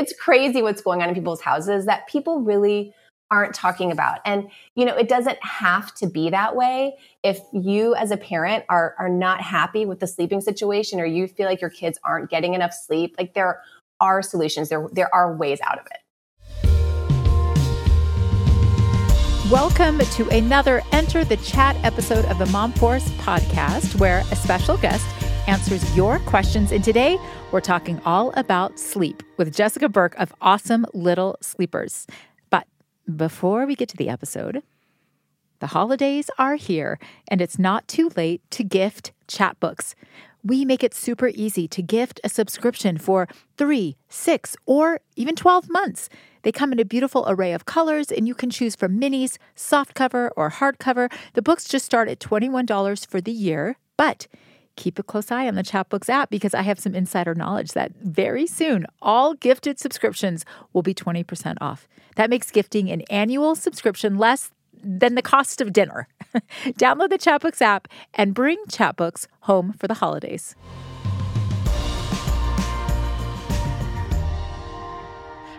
it's crazy what's going on in people's houses that people really aren't talking about. And, you know, it doesn't have to be that way. If you as a parent are, are not happy with the sleeping situation or you feel like your kids aren't getting enough sleep, like there are solutions, there, there are ways out of it. Welcome to another Enter the Chat episode of the Mom Force podcast, where a special guest answers your questions. And today we're talking all about sleep with Jessica Berk of Awesome Little Sleepers. But before we get to the episode, the holidays are here, and it's not too late to gift Chatbooks. We make it super easy to gift a subscription for three, six, or even 12 months. They come in a beautiful array of colors, and you can choose from minis, softcover, or hardcover. The books just start at $21 for the year, but keep a close eye on the Chatbooks app because I have some insider knowledge that very soon all gifted subscriptions will be 20% off. That makes gifting an annual subscription less than the cost of dinner. Download the Chatbooks app and bring Chatbooks home for the holidays.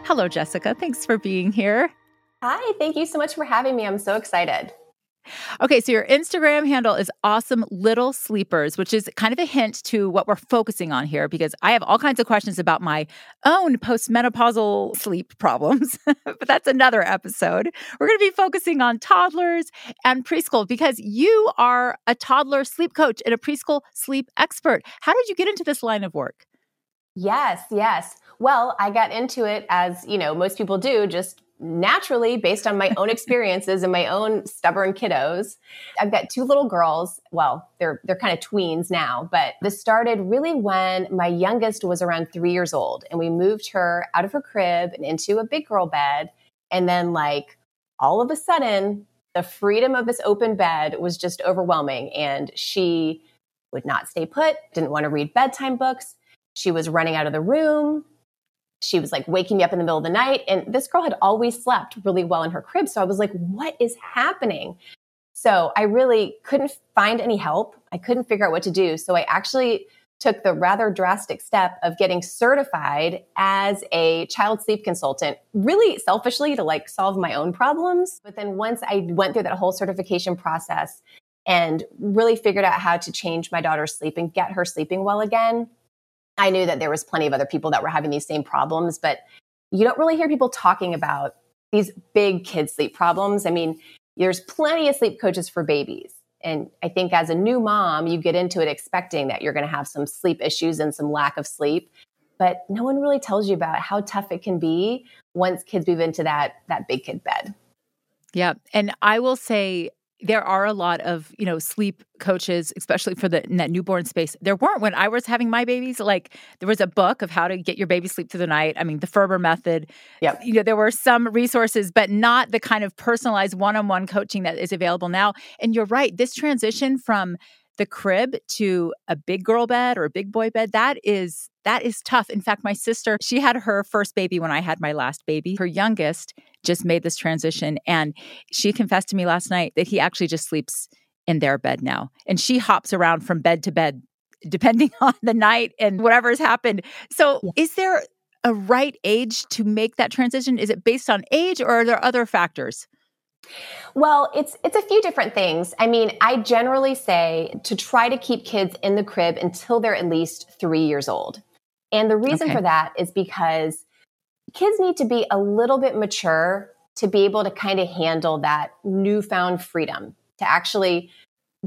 Hello, Jessica. Thanks for being here. Hi, thank you so much for having me. I'm so excited. Okay, so your Instagram handle is awesome little sleepers, which is kind of a hint to what we're focusing on here because I have all kinds of questions about my own postmenopausal sleep problems, but that's another episode. We're going to be focusing on toddlers and preschool because you are a toddler sleep coach and a preschool sleep expert. How did you get into this line of work? Yes, yes. Well, I got into it as, you know, most people do, just naturally based on my own experiences and my own stubborn kiddos. I've got two little girls. Well, they're they're kind of tweens now, but this started really when my youngest was around 3 years old and we moved her out of her crib and into a big girl bed and then like all of a sudden the freedom of this open bed was just overwhelming and she would not stay put, didn't want to read bedtime books. She was running out of the room she was like waking me up in the middle of the night. And this girl had always slept really well in her crib. So I was like, what is happening? So I really couldn't find any help. I couldn't figure out what to do. So I actually took the rather drastic step of getting certified as a child sleep consultant, really selfishly to like solve my own problems. But then once I went through that whole certification process and really figured out how to change my daughter's sleep and get her sleeping well again, I knew that there was plenty of other people that were having these same problems, but you don't really hear people talking about these big kid sleep problems. I mean, there's plenty of sleep coaches for babies. And I think as a new mom, you get into it expecting that you're going to have some sleep issues and some lack of sleep. But no one really tells you about how tough it can be once kids move into that that big kid bed. Yeah. And I will say there are a lot of you know sleep coaches especially for the that newborn space. There weren't when i was having my babies like there was a book of how to get your baby sleep through the night. I mean the ferber method. Yeah you know there were some resources but not the kind of personalized one-on-one coaching that is available now. And you're right this transition from the crib to a big girl bed or a big boy bed that is that is tough. In fact my sister she had her first baby when i had my last baby. Her youngest just made this transition and she confessed to me last night that he actually just sleeps in their bed now and she hops around from bed to bed depending on the night and whatever has happened. So yeah. is there a right age to make that transition? Is it based on age or are there other factors well, it's it's a few different things. I mean, I generally say to try to keep kids in the crib until they're at least 3 years old. And the reason okay. for that is because kids need to be a little bit mature to be able to kind of handle that newfound freedom to actually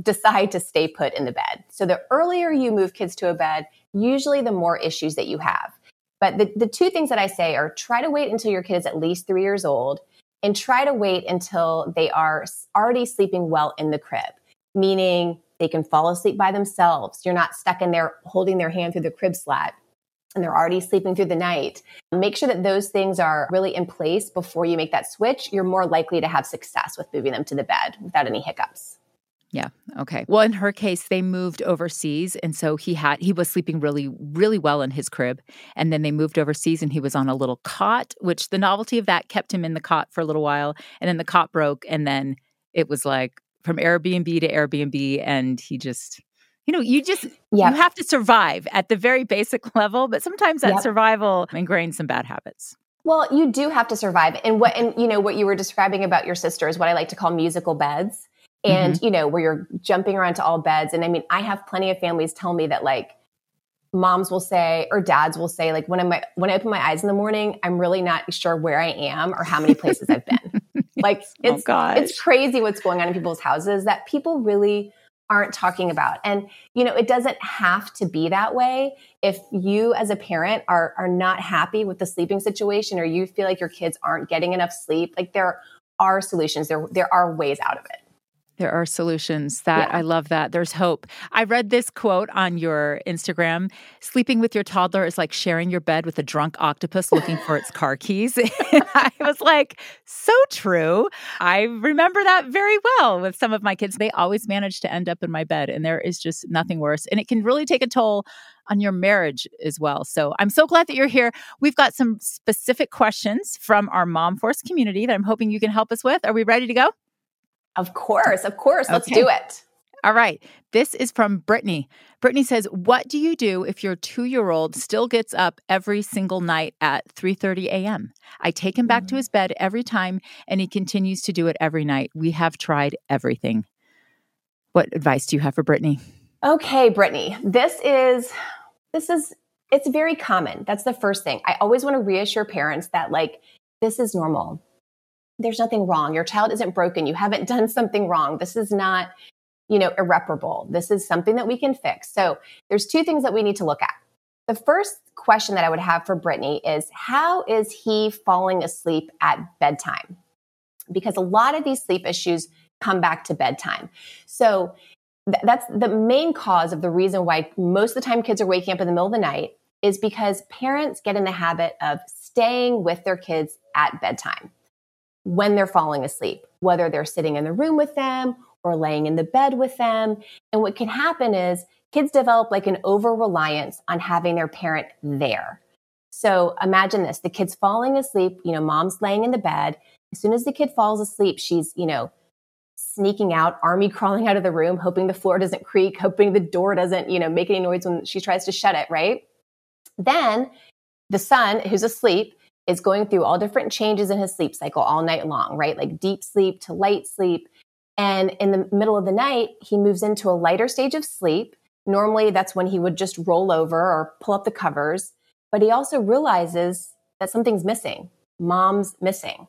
decide to stay put in the bed. So the earlier you move kids to a bed, usually the more issues that you have. But the, the two things that I say are try to wait until your kid is at least three years old and try to wait until they are already sleeping well in the crib, meaning they can fall asleep by themselves. You're not stuck in there holding their hand through the crib slat and they're already sleeping through the night. Make sure that those things are really in place before you make that switch. You're more likely to have success with moving them to the bed without any hiccups. Yeah. Okay. Well, in her case, they moved overseas. And so he had, he was sleeping really, really well in his crib. And then they moved overseas and he was on a little cot, which the novelty of that kept him in the cot for a little while. And then the cot broke. And then it was like from Airbnb to Airbnb. And he just, you know, you just you have to survive at the very basic level, but sometimes that survival ingrains some bad habits. Well, you do have to survive. And what and you know what you were describing about your sister is what I like to call musical beds. And mm-hmm. you know, where you're jumping around to all beds. And I mean, I have plenty of families tell me that like moms will say or dads will say like when I'm when I open my eyes in the morning, I'm really not sure where I am or how many places I've been. Like it's oh it's crazy what's going on in people's houses that people really aren't talking about. And you know, it doesn't have to be that way. If you as a parent are are not happy with the sleeping situation or you feel like your kids aren't getting enough sleep, like there are solutions. There there are ways out of it. There are solutions. That yeah. I love that. There's hope. I read this quote on your Instagram. Sleeping with your toddler is like sharing your bed with a drunk octopus looking for its car keys. I was like, so true. I remember that very well with some of my kids. They always manage to end up in my bed, and there is just nothing worse. And it can really take a toll on your marriage as well. So I'm so glad that you're here. We've got some specific questions from our Mom Force community that I'm hoping you can help us with. Are we ready to go? Of course, of course. Let's do it. All right. This is from Brittany. Brittany says, "What do you do if your 2-year-old still gets up every single night at 3:30 a.m.? I take him back mm-hmm. to his bed every time and he continues to do it every night. We have tried everything." What advice do you have for Brittany? Okay, Brittany. This is this is it's very common. That's the first thing. I always want to reassure parents that like this is normal there's nothing wrong. Your child isn't broken. You haven't done something wrong. This is not, you know, irreparable. This is something that we can fix. So there's two things that we need to look at. The first question that I would have for Brittany is how is he falling asleep at bedtime? Because a lot of these sleep issues come back to bedtime. So th- that's the main cause of the reason why most of the time kids are waking up in the middle of the night is because parents get in the habit of staying with their kids at bedtime when they're falling asleep, whether they're sitting in the room with them or laying in the bed with them. And what can happen is kids develop like an over reliance on having their parent there. So imagine this the kid's falling asleep, you know, mom's laying in the bed. As soon as the kid falls asleep, she's, you know, sneaking out, army crawling out of the room, hoping the floor doesn't creak, hoping the door doesn't, you know, make any noise when she tries to shut it, right? Then the son, who's asleep, is going through all different changes in his sleep cycle all night long, right? Like deep sleep to light sleep. And in the middle of the night, he moves into a lighter stage of sleep. Normally, that's when he would just roll over or pull up the covers. But he also realizes that something's missing. Mom's missing,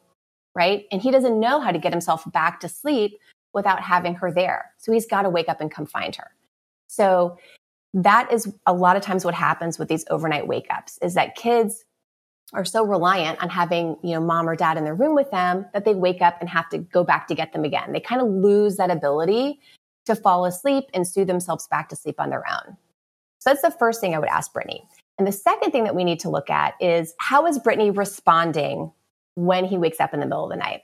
right? And he doesn't know how to get himself back to sleep without having her there. So he's got to wake up and come find her. So that is a lot of times what happens with these overnight wake ups is that kids are so reliant on having, you know, mom or dad in their room with them that they wake up and have to go back to get them again. They kind of lose that ability to fall asleep and soothe themselves back to sleep on their own. So that's the first thing I would ask Brittany. And the second thing that we need to look at is how is Brittany responding when he wakes up in the middle of the night?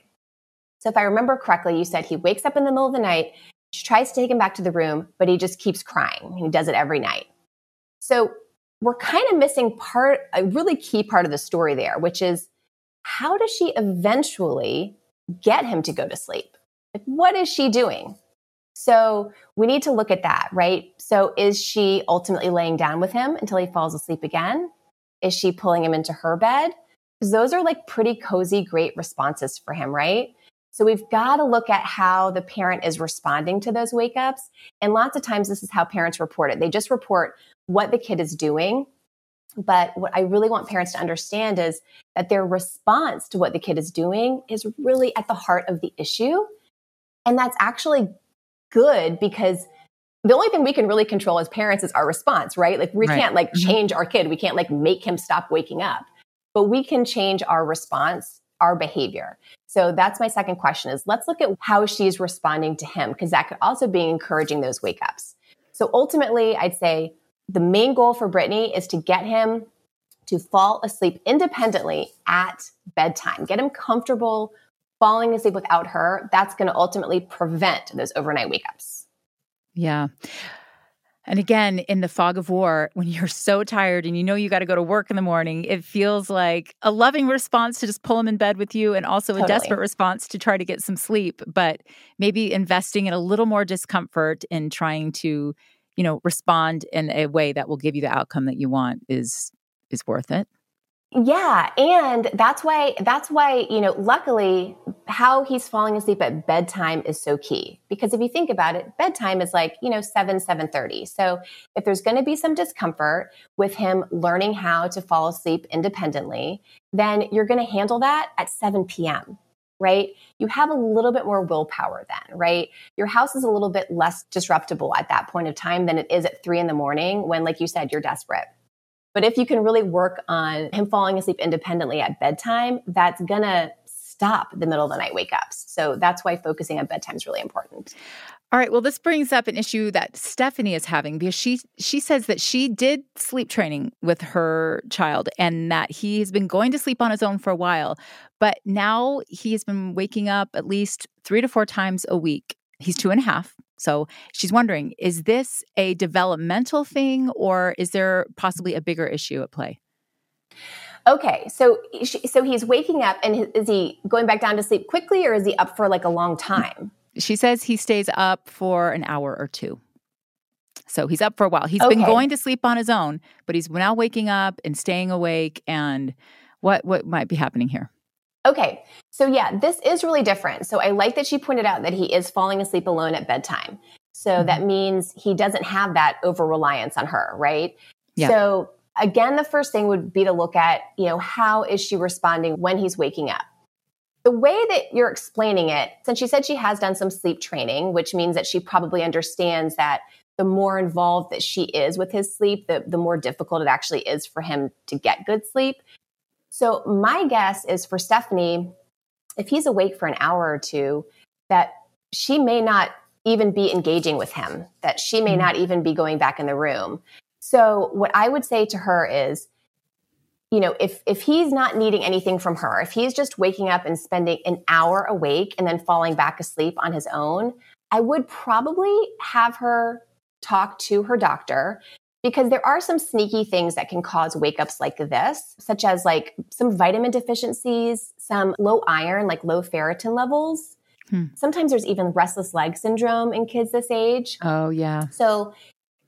So if I remember correctly, you said he wakes up in the middle of the night, she tries to take him back to the room, but he just keeps crying. He does it every night. So we're kind of missing part, a really key part of the story there, which is how does she eventually get him to go to sleep? Like, what is she doing? So we need to look at that, right? So is she ultimately laying down with him until he falls asleep again? Is she pulling him into her bed? Because those are like pretty cozy, great responses for him, right? So we've got to look at how the parent is responding to those wake ups. And lots of times this is how parents report it. They just report what the kid is doing. But what I really want parents to understand is that their response to what the kid is doing is really at the heart of the issue. And that's actually good because the only thing we can really control as parents is our response, right? Like we right. can't like mm-hmm. change our kid. We can't like make him stop waking up, but we can change our response, our behavior. So that's my second question is let's look at how she's responding to him because that could also be encouraging those wake ups. So ultimately, I'd say the main goal for Brittany is to get him to fall asleep independently at bedtime, get him comfortable falling asleep without her. That's going to ultimately prevent those overnight wake ups. Yeah. And again, in the fog of war, when you're so tired and you know you got to go to work in the morning, it feels like a loving response to just pull him in bed with you and also totally. a desperate response to try to get some sleep, but maybe investing in a little more discomfort in trying to you know, respond in a way that will give you the outcome that you want is is worth it. Yeah, and that's why that's why, you know, luckily how he's falling asleep at bedtime is so key. Because if you think about it, bedtime is like, you know, 7 7:30. So, if there's going to be some discomfort with him learning how to fall asleep independently, then you're going to handle that at 7 p.m. Right? You have a little bit more willpower then, right? Your house is a little bit less disruptible at that point of time than it is at three in the morning when, like you said, you're desperate. But if you can really work on him falling asleep independently at bedtime, that's going to stop the middle of the night wake ups. So that's why focusing on bedtime is really important. All right. Well, this brings up an issue that Stephanie is having because she she says that she did sleep training with her child and that he has been going to sleep on his own for a while, but now he has been waking up at least three to four times a week. He's two and a half. So she's wondering is this a developmental thing or is there possibly a bigger issue at play? Okay, so so he's waking up and is he going back down to sleep quickly or is he up for like a long time? She says he stays up for an hour or two. So he's up for a while. He's okay. been going to sleep on his own, but he's now waking up and staying awake and what what might be happening here? Okay. So yeah, this is really different. So I like that she pointed out that he is falling asleep alone at bedtime. So mm-hmm. that means he doesn't have that over reliance on her, right? Yeah. So again, the first thing would be to look at, you know, how is she responding when he's waking up? The way that you're explaining it, since she said she has done some sleep training, which means that she probably understands that the more involved that she is with his sleep, the, the more difficult it actually is for him to get good sleep. So my guess is for Stephanie, if he's awake for an hour or two, that she may not even be engaging with him, that she may mm-hmm. not even be going back in the room. So what I would say to her is, you know, if if he's not needing anything from her, if he's just waking up and spending an hour awake and then falling back asleep on his own, I would probably have her talk to her doctor because there are some sneaky things that can cause wake ups like this, such as like some vitamin deficiencies, some low iron, like low ferritin levels. Hmm. Sometimes there's even restless leg syndrome in kids this age. Oh, yeah. So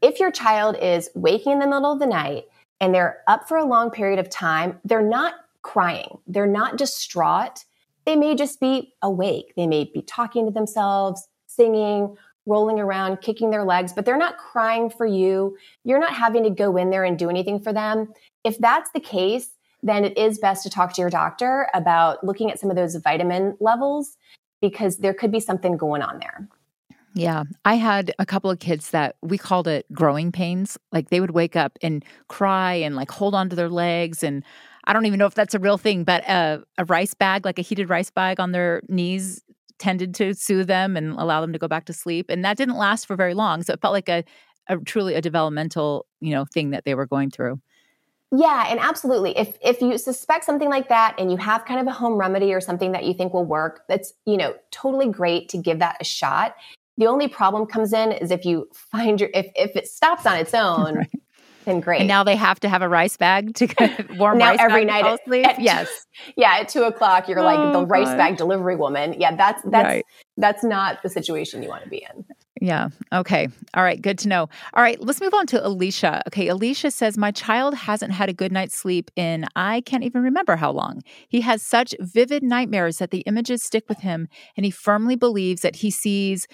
if your child is waking in the middle of the night and they're up for a long period of time, they're not crying, they're not distraught. They may just be awake. They may be talking to themselves, singing, rolling around, kicking their legs, but they're not crying for you. You're not having to go in there and do anything for them. If that's the case, then it is best to talk to your doctor about looking at some of those vitamin levels because there could be something going on there. Yeah. I had a couple of kids that we called it growing pains. Like they would wake up and cry and like hold on to their legs. And I don't even know if that's a real thing, but a, a rice bag, like a heated rice bag on their knees tended to soothe them and allow them to go back to sleep. And that didn't last for very long. So it felt like a, a truly a developmental, you know, thing that they were going through. Yeah, and absolutely. If if you suspect something like that and you have kind of a home remedy or something that you think will work, that's, you know, totally great to give that a shot. The only problem comes in is if you find your if if it stops on its own, right then great. And now they have to have a rice bag to warm now rice every night at, at, yes. Yeah, at two o'clock, you're oh, like the rice bag delivery woman. Yeah, that's that's right. that's not the situation you want to be in. Yeah. Okay. All right. Good to know. All right. Let's move on to Alicia. Okay. Alicia says, My child hasn't had a good night's sleep in I can't even remember how long. He has such vivid nightmares that the images stick with him, and he firmly believes that he sees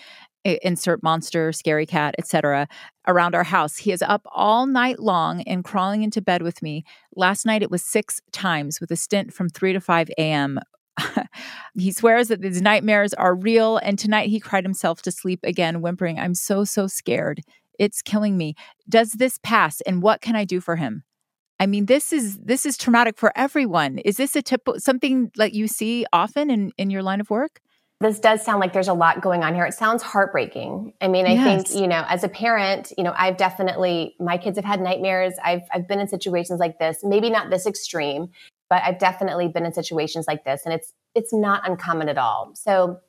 eh, insert monster, scary cat, etc. around our house. He is up all night long and crawling into bed with me. Last night it was 6 times with a stint from 3 to 5 a.m. he swears that these nightmares are real and tonight he cried himself to sleep again whimpering, "I'm so so scared. It's killing me. Does this pass and what can I do for him?" I mean, this is this is traumatic for everyone. Is this a tip something that you see often in in your line of work? this does sound like there's a lot going on here. It sounds heartbreaking. I mean, I yes. think, you know, as a parent, you know, I've definitely, my kids have had nightmares. I've, I've been in situations like this, maybe not this extreme, but I've definitely been in situations like this and it's, it's not uncommon at all. So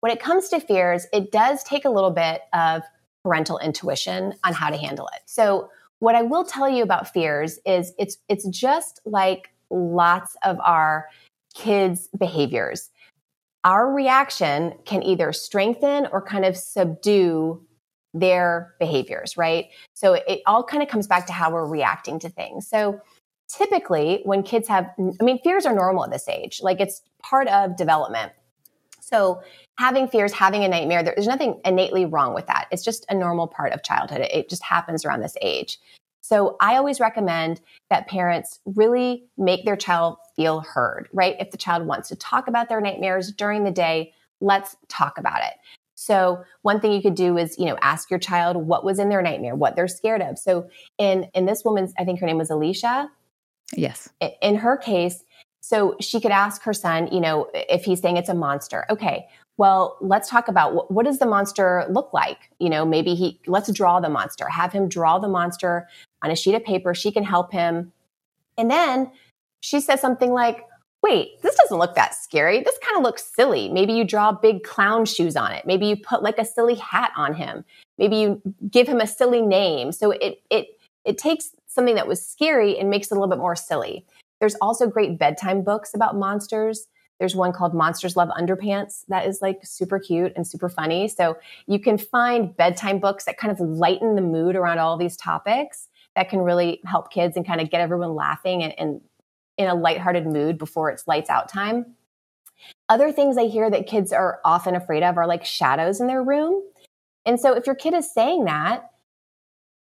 when it comes to fears, it does take a little bit of parental intuition on how to handle it. So what I will tell you about fears is it's, it's just like lots of our kids' behaviors our reaction can either strengthen or kind of subdue their behaviors, right? So it all kind of comes back to how we're reacting to things. So typically when kids have, I mean, fears are normal at this age. Like it's part of development. So having fears, having a nightmare, there's nothing innately wrong with that. It's just a normal part of childhood. It just happens around this age. So I always recommend that parents really make their child feel heard, right? If the child wants to talk about their nightmares during the day, let's talk about it. So one thing you could do is, you know, ask your child what was in their nightmare, what they're scared of. So in in this woman's, I think her name was Alicia. Yes. In her case, so she could ask her son, you know, if he's saying it's a monster. Okay, well, let's talk about what, what, does the monster look like? You know, maybe he, let's draw the monster, have him draw the monster on a sheet of paper. She can help him. And then she says something like, wait, this doesn't look that scary. This kind of looks silly. Maybe you draw big clown shoes on it. Maybe you put like a silly hat on him. Maybe you give him a silly name. So it, it, it takes something that was scary and makes it a little bit more silly. There's also great bedtime books about monsters. There's one called Monsters Love Underpants that is like super cute and super funny. So you can find bedtime books that kind of lighten the mood around all these topics that can really help kids and kind of get everyone laughing and, and in a lighthearted mood before it's lights out time. Other things I hear that kids are often afraid of are like shadows in their room. And so if your kid is saying that,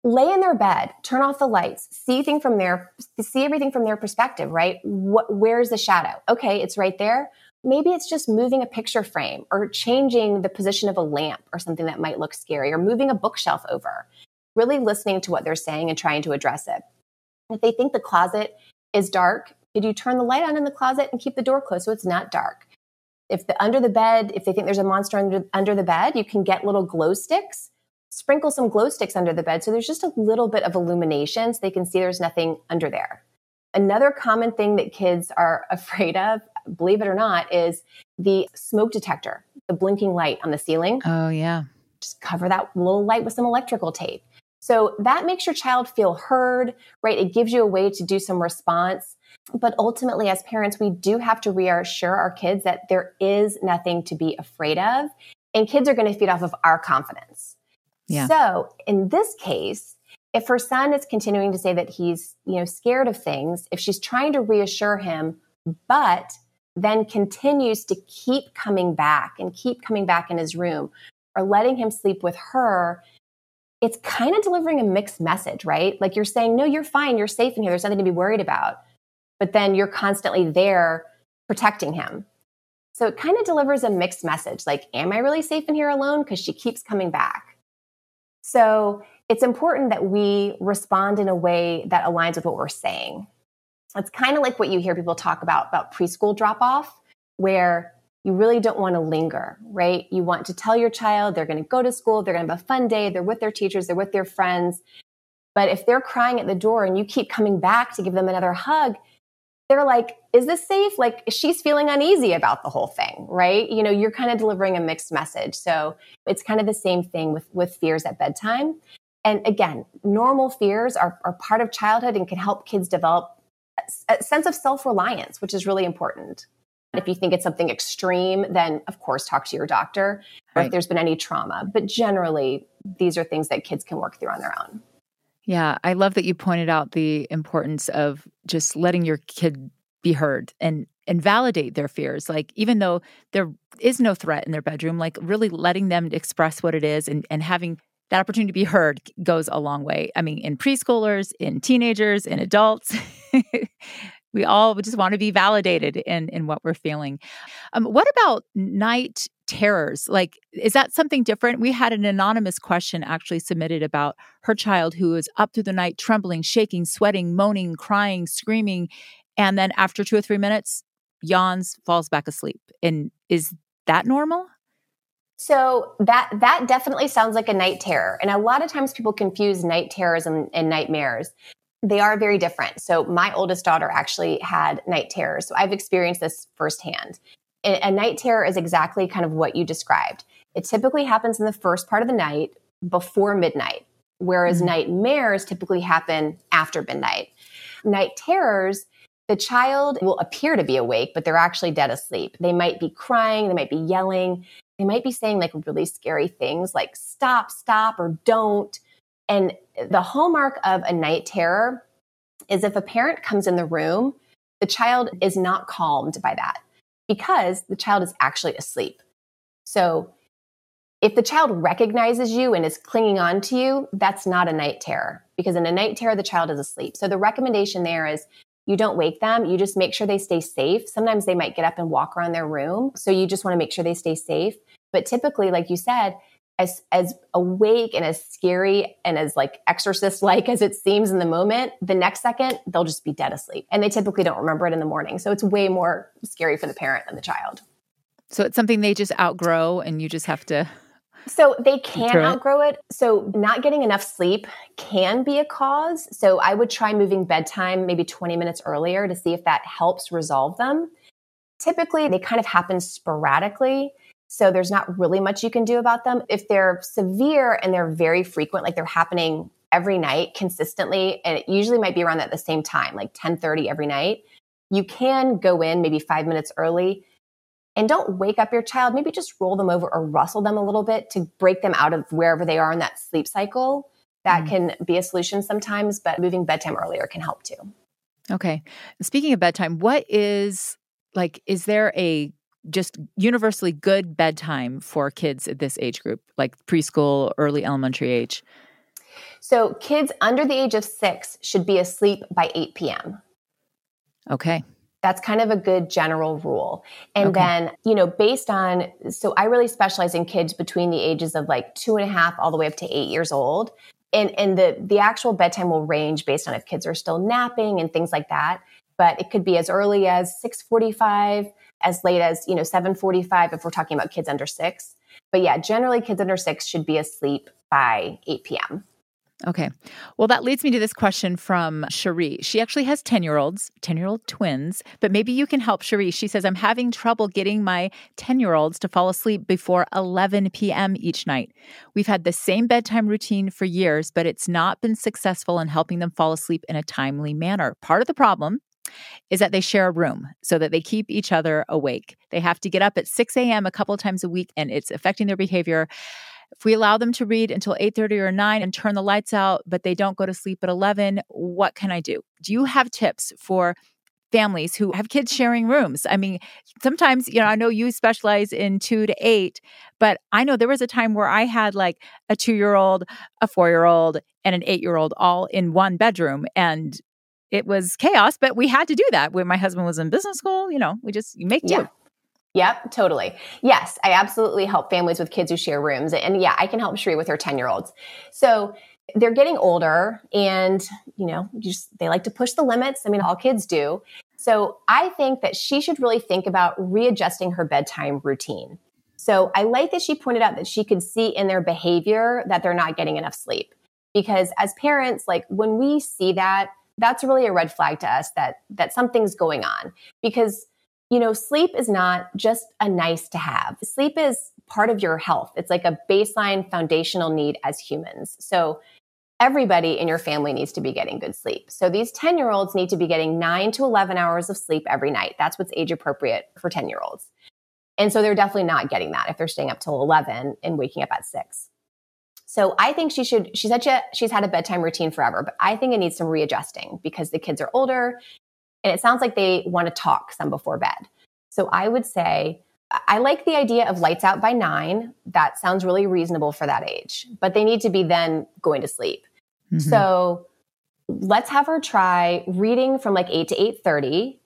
lay in their bed, turn off the lights, see thing from their see everything from their perspective, right? What, where's the shadow? Okay, it's right there. Maybe it's just moving a picture frame or changing the position of a lamp or something that might look scary or moving a bookshelf over. Really listening to what they're saying and trying to address it. If they think the closet is dark, could you turn the light on in the closet and keep the door closed so it's not dark? If the under the bed, if they think there's a monster under, under the bed, you can get little glow sticks sprinkle some glow sticks under the bed so there's just a little bit of illumination so they can see there's nothing under there. Another common thing that kids are afraid of, believe it or not, is the smoke detector, the blinking light on the ceiling. Oh, yeah. Just cover that little light with some electrical tape. So that makes your child feel heard, right? It gives you a way to do some response. But ultimately, as parents, we do have to reassure our kids that there is nothing to be afraid of. And kids are going to feed off of our confidence. Yeah. So in this case, if her son is continuing to say that he's, you know, scared of things, if she's trying to reassure him, but then continues to keep coming back and keep coming back in his room or letting him sleep with her, it's kind of delivering a mixed message, right? Like you're saying, no, you're fine. You're safe in here. There's nothing to be worried about. But then you're constantly there protecting him. So it kind of delivers a mixed message. Like, am I really safe in here alone? Because she keeps coming back. So it's important that we respond in a way that aligns with what we're saying. It's kind of like what you hear people talk about about preschool drop off, where you really don't want to linger, right? You want to tell your child they're going to go to school, they're going to have a fun day, they're with their teachers, they're with their friends. But if they're crying at the door and you keep coming back to give them another hug, they're like, is this safe? Like she's feeling uneasy about the whole thing, right? You know, you're kind of delivering a mixed message. So it's kind of the same thing with, with fears at bedtime. And again, normal fears are, are part of childhood and can help kids develop a sense of self-reliance, which is really important. If you think it's something extreme, then of course talk to your doctor or right. if there's been any trauma. But generally, these are things that kids can work through on their own. Yeah, I love that you pointed out the importance of just letting your kid be heard and and validate their fears. Like even though there is no threat in their bedroom, like really letting them express what it is and and having that opportunity to be heard goes a long way. I mean, in preschoolers, in teenagers, in adults. we all just want to be validated in in what we're feeling. Um, what about night terrors. Like, is that something different? We had an anonymous question actually submitted about her child who was up through the night, trembling, shaking, sweating, moaning, crying, screaming. And then after two or three minutes, yawns, falls back asleep. And is that normal? So that that definitely sounds like a night terror. And a lot of times people confuse night terrors and, and nightmares. They are very different. So my oldest daughter actually had night terrors. So I've experienced this firsthand a night terror is exactly kind of what you described. It typically happens in the first part of the night before midnight, whereas mm-hmm. nightmares typically happen after midnight. Night terrors, the child will appear to be awake, but they're actually dead asleep. They might be crying, they might be yelling. they might be saying like really scary things like stop, stop, or don't. And the hallmark of a night terror is if a parent comes in the room, the child is not calmed by that because the child is actually asleep. So if the child recognizes you and is clinging on to you, that's not a night terror because in a night terror, the child is asleep. So the recommendation there is you don't wake them. You just make sure they stay safe. Sometimes they might get up and walk around their room. So you just want to make sure they stay safe. But typically, like you said, as as awake and as scary and as like exorcist like as it seems in the moment the next second they'll just be dead asleep and they typically don't remember it in the morning so it's way more scary for the parent than the child so it's something they just outgrow and you just have to so they can outgrow it. So not getting enough sleep can be a cause. So I would try moving bedtime maybe 20 minutes earlier to see if that helps resolve them. Typically, they kind of happen sporadically. So there's not really much you can do about them. If they're severe and they're very frequent, like they're happening every night consistently, and it usually might be around at the same time, like 10:30 every night, you can go in maybe five minutes early. And don't wake up your child. Maybe just roll them over or rustle them a little bit to break them out of wherever they are in that sleep cycle. That mm. can be a solution sometimes, but moving bedtime earlier can help too. Okay. Speaking of bedtime, what is like, is there a just universally good bedtime for kids at this age group, like preschool, early elementary age? So, kids under the age of six should be asleep by 8 p.m. Okay. That's kind of a good general rule. And okay. then, you know, based on, so I really specialize in kids between the ages of like two and a half all the way up to eight years old. And, and the, the actual bedtime will range based on if kids are still napping and things like that. But it could be as early as 645 as late as, you know, 745 if we're talking about kids under six. But yeah, generally kids under six should be asleep by 8 p.m. Okay. Well, that leads me to this question from Cherie. She actually has 10 year olds, 10 year old twins, but maybe you can help Cherie. She says, I'm having trouble getting my 10 year olds to fall asleep before 11 p.m. each night. We've had the same bedtime routine for years, but it's not been successful in helping them fall asleep in a timely manner. Part of the problem is that they share a room so that they keep each other awake. They have to get up at 6 a.m. a couple of times a week and it's affecting their behavior. If we allow them to read until 8:30 or 9 and turn the lights out but they don't go to sleep at 11, what can I do? Do you have tips for families who have kids sharing rooms. I mean, sometimes, you know, I know you specialize in two to eight, but I know there was a time where I had like a two year old, a four year old, and an eight year old all in one bedroom. And it was chaos, but we had to do that when my husband was in business school. You know, we just make do. Yeah. Yep, totally. Yes, I absolutely help families with kids who share rooms. And yeah, I can help Cherie with her 10 year olds. So they're getting older and, you know, just they like to push the limits. I mean, all kids do. So I think that she should really think about readjusting her bedtime routine. So I like that she pointed out that she could see in their behavior that they're not getting enough sleep. Because as parents, like when we see that, that's really a red flag to us that that something's going on because you know sleep is not just a nice to have. Sleep is part of your health. It's like a baseline foundational need as humans. So everybody in your family needs to be getting good sleep. So these 10 year olds need to be getting 9 to 11 hours of sleep every night. That's what's age appropriate for 10 year olds and so they're definitely not getting that if they're staying up till 11 and waking up at 6 so I think she should, she said she, she's had a bedtime routine forever, but I think it needs some readjusting because the kids are older and it sounds like they want to talk some before bed. So I would say, I like the idea of lights out by nine. That sounds really reasonable for that age, but they need to be then going to sleep. Mm-hmm. So let's have her try reading from like 8 to 8.30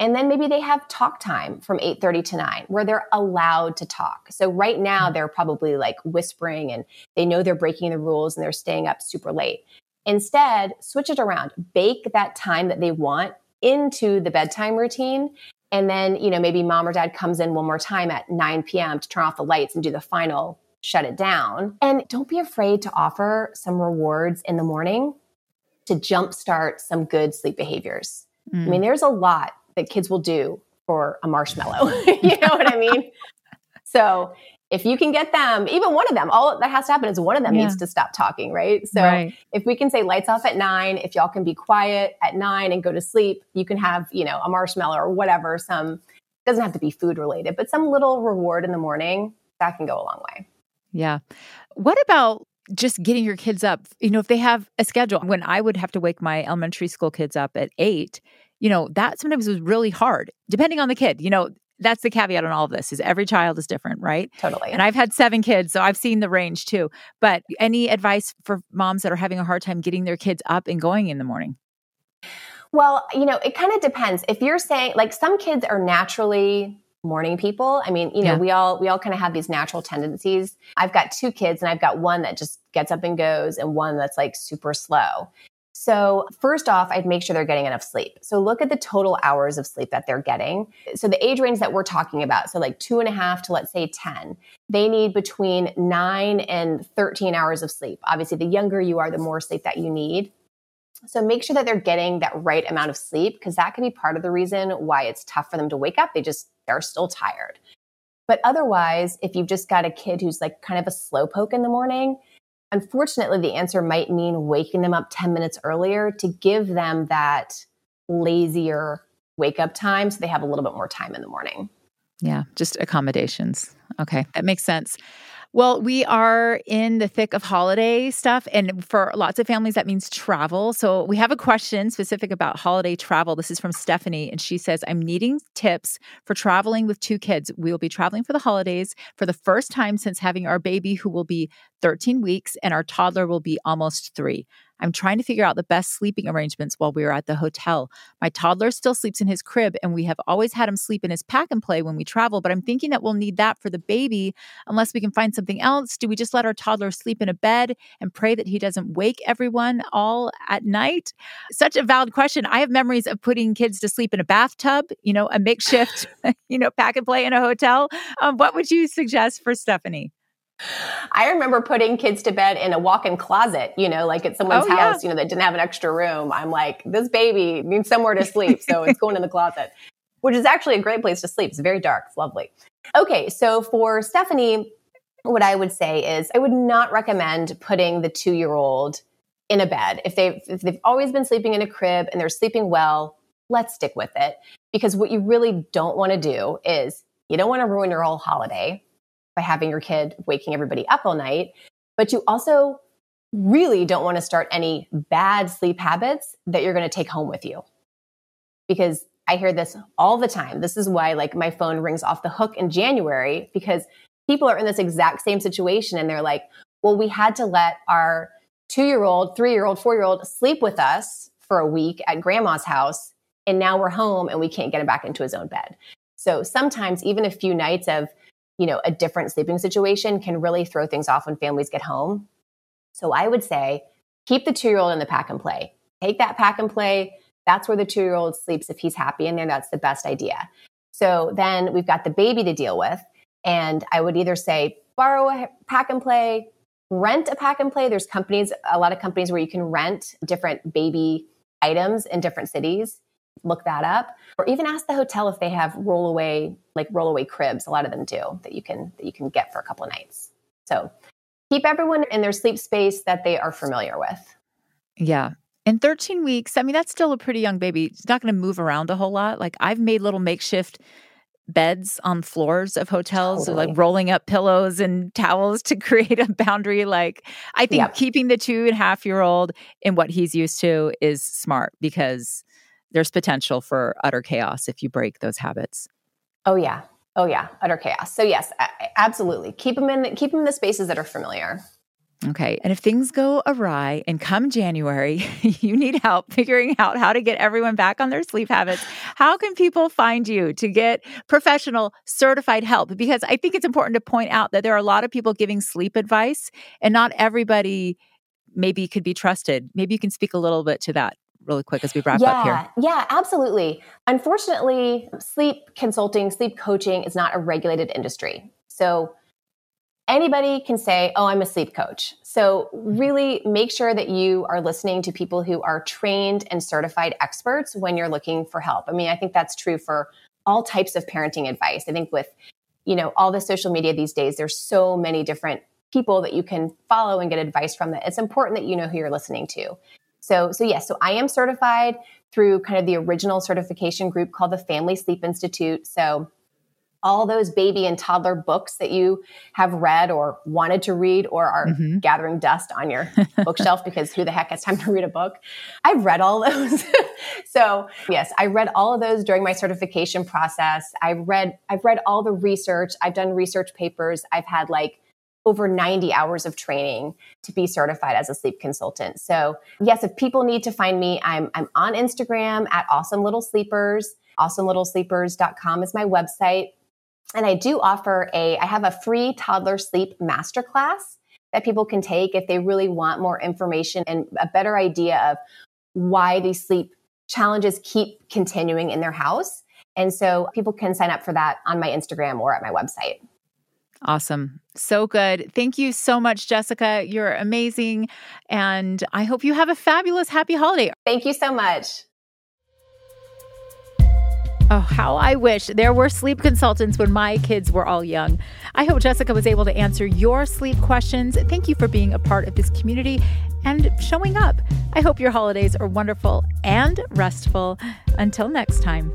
and then maybe they have talk time from 8:30 to 9 where they're allowed to talk. So right now mm-hmm. they're probably like whispering and they know they're breaking the rules and they're staying up super late. Instead, switch it around. Bake that time that they want into the bedtime routine and then, you know, maybe mom or dad comes in one more time at 9 p.m. to turn off the lights and do the final shut it down. And don't be afraid to offer some rewards in the morning to jumpstart some good sleep behaviors. Mm. I mean, mm. there's a lot that kids will do for a marshmallow. you know what I mean? So if you can get them, even one of them, all that has to happen is one of them yeah. needs to stop talking, right? So right. if we can say lights off at nine, if y'all can be quiet at nine and go to sleep, you can have, you know, a marshmallow or whatever, some doesn't have to be food related, but some little reward in the morning that can go a long way. Yeah. What about just getting your kids up? You know, if they have a schedule, when I would have to wake my elementary school kids up at eight, you know, that sometimes was really hard, depending on the kid. You know, that's the caveat on all of this is every child is different, right? Totally. And I've had seven kids, so I've seen the range too. But any advice for moms that are having a hard time getting their kids up and going in the morning? Well, you know, it kind of depends. If you're saying like some kids are naturally morning people. I mean, you know, yeah. we all we all kind of have these natural tendencies. I've got two kids and I've got one that just gets up and goes and one that's like super slow. So, first off, I'd make sure they're getting enough sleep. So, look at the total hours of sleep that they're getting. So, the age range that we're talking about, so like two and a half to let's say 10, they need between nine and 13 hours of sleep. Obviously, the younger you are, the more sleep that you need. So, make sure that they're getting that right amount of sleep because that can be part of the reason why it's tough for them to wake up. They just, they're still tired. But otherwise, if you've just got a kid who's like kind of a slow poke in the morning, Unfortunately, the answer might mean waking them up 10 minutes earlier to give them that lazier wake up time so they have a little bit more time in the morning. Yeah, just accommodations. Okay, that makes sense. Well, we are in the thick of holiday stuff. And for lots of families, that means travel. So we have a question specific about holiday travel. This is from Stephanie. And she says, I'm needing tips for traveling with two kids. We will be traveling for the holidays for the first time since having our baby, who will be 13 weeks, and our toddler will be almost three. I'm trying to figure out the best sleeping arrangements while we are at the hotel. My toddler still sleeps in his crib, and we have always had him sleep in his pack and play when we travel, but I'm thinking that we'll need that for the baby unless we can find something else. Do we just let our toddler sleep in a bed and pray that he doesn't wake everyone all at night? Such a valid question. I have memories of putting kids to sleep in a bathtub, you know, a makeshift, you know, pack and play in a hotel. Um, what would you suggest for Stephanie? I remember putting kids to bed in a walk-in closet, you know, like at someone's oh, house, yeah. you know, that didn't have an extra room. I'm like, this baby needs somewhere to sleep, so it's going in the closet, which is actually a great place to sleep. It's very dark, it's lovely. Okay, so for Stephanie, what I would say is I would not recommend putting the 2-year-old in a bed. If they've if they've always been sleeping in a crib and they're sleeping well, let's stick with it because what you really don't want to do is you don't want to ruin your whole holiday by having your kid waking everybody up all night, but you also really don't want to start any bad sleep habits that you're going to take home with you. Because I hear this all the time. This is why like my phone rings off the hook in January because people are in this exact same situation and they're like, "Well, we had to let our 2-year-old, 3-year-old, 4-year-old sleep with us for a week at grandma's house and now we're home and we can't get him back into his own bed." So sometimes even a few nights of you know, a different sleeping situation can really throw things off when families get home. So I would say keep the two year old in the pack and play. Take that pack and play. That's where the two year old sleeps. If he's happy in there, that's the best idea. So then we've got the baby to deal with. And I would either say borrow a pack and play, rent a pack and play. There's companies, a lot of companies where you can rent different baby items in different cities look that up or even ask the hotel if they have rollaway like rollaway cribs a lot of them do that you can that you can get for a couple of nights. So keep everyone in their sleep space that they are familiar with. Yeah. In 13 weeks i mean that's still a pretty young baby. It's not going to move around a whole lot. Like i've made little makeshift beds on floors of hotels totally. like rolling up pillows and towels to create a boundary. Like i think yep. keeping the two and a half year old in what he's used to is smart because there's potential for utter chaos if you break those habits. Oh yeah. Oh yeah, utter chaos. So yes, absolutely. Keep them in keep them in the spaces that are familiar. Okay. And if things go awry and come January, you need help figuring out how to get everyone back on their sleep habits. How can people find you to get professional certified help? Because I think it's important to point out that there are a lot of people giving sleep advice and not everybody maybe could be trusted. Maybe you can speak a little bit to that really quick as we wrap yeah, up here? Yeah, absolutely. Unfortunately, sleep consulting, sleep coaching is not a regulated industry. So anybody can say, Oh, I'm a sleep coach. So mm-hmm. really make sure that you are listening to people who are trained and certified experts when you're looking for help. I mean, I think that's true for all types of parenting advice. I think with, you know, all the social media these days, there's so many different people that you can follow and get advice from that it's important that you know who you're listening to. So, so yes, so I am certified through kind of the original certification group called the Family Sleep Institute. So all those baby and toddler books that you have read or wanted to read or are mm-hmm. gathering dust on your bookshelf because who the heck has time to read a book? I've read all those. so, yes, I read all of those during my certification process. I've read I've read all the research. I've done research papers. I've had like over 90 hours of training to be certified as a sleep consultant. So, yes, if people need to find me, I'm I'm on Instagram at awesome little sleepers. Awesomelittlesleepers.com is my website. And I do offer a, I have a free toddler sleep masterclass that people can take if they really want more information and a better idea of why these sleep challenges keep continuing in their house. And so people can sign up for that on my Instagram or at my website. Awesome. So good. Thank you so much, Jessica. You're amazing. And I hope you have a fabulous, happy holiday. Thank you so much. Oh, how I wish there were sleep consultants when my kids were all young. I hope Jessica was able to answer your sleep questions. Thank you for being a part of this community and showing up. I hope your holidays are wonderful and restful. Until next time.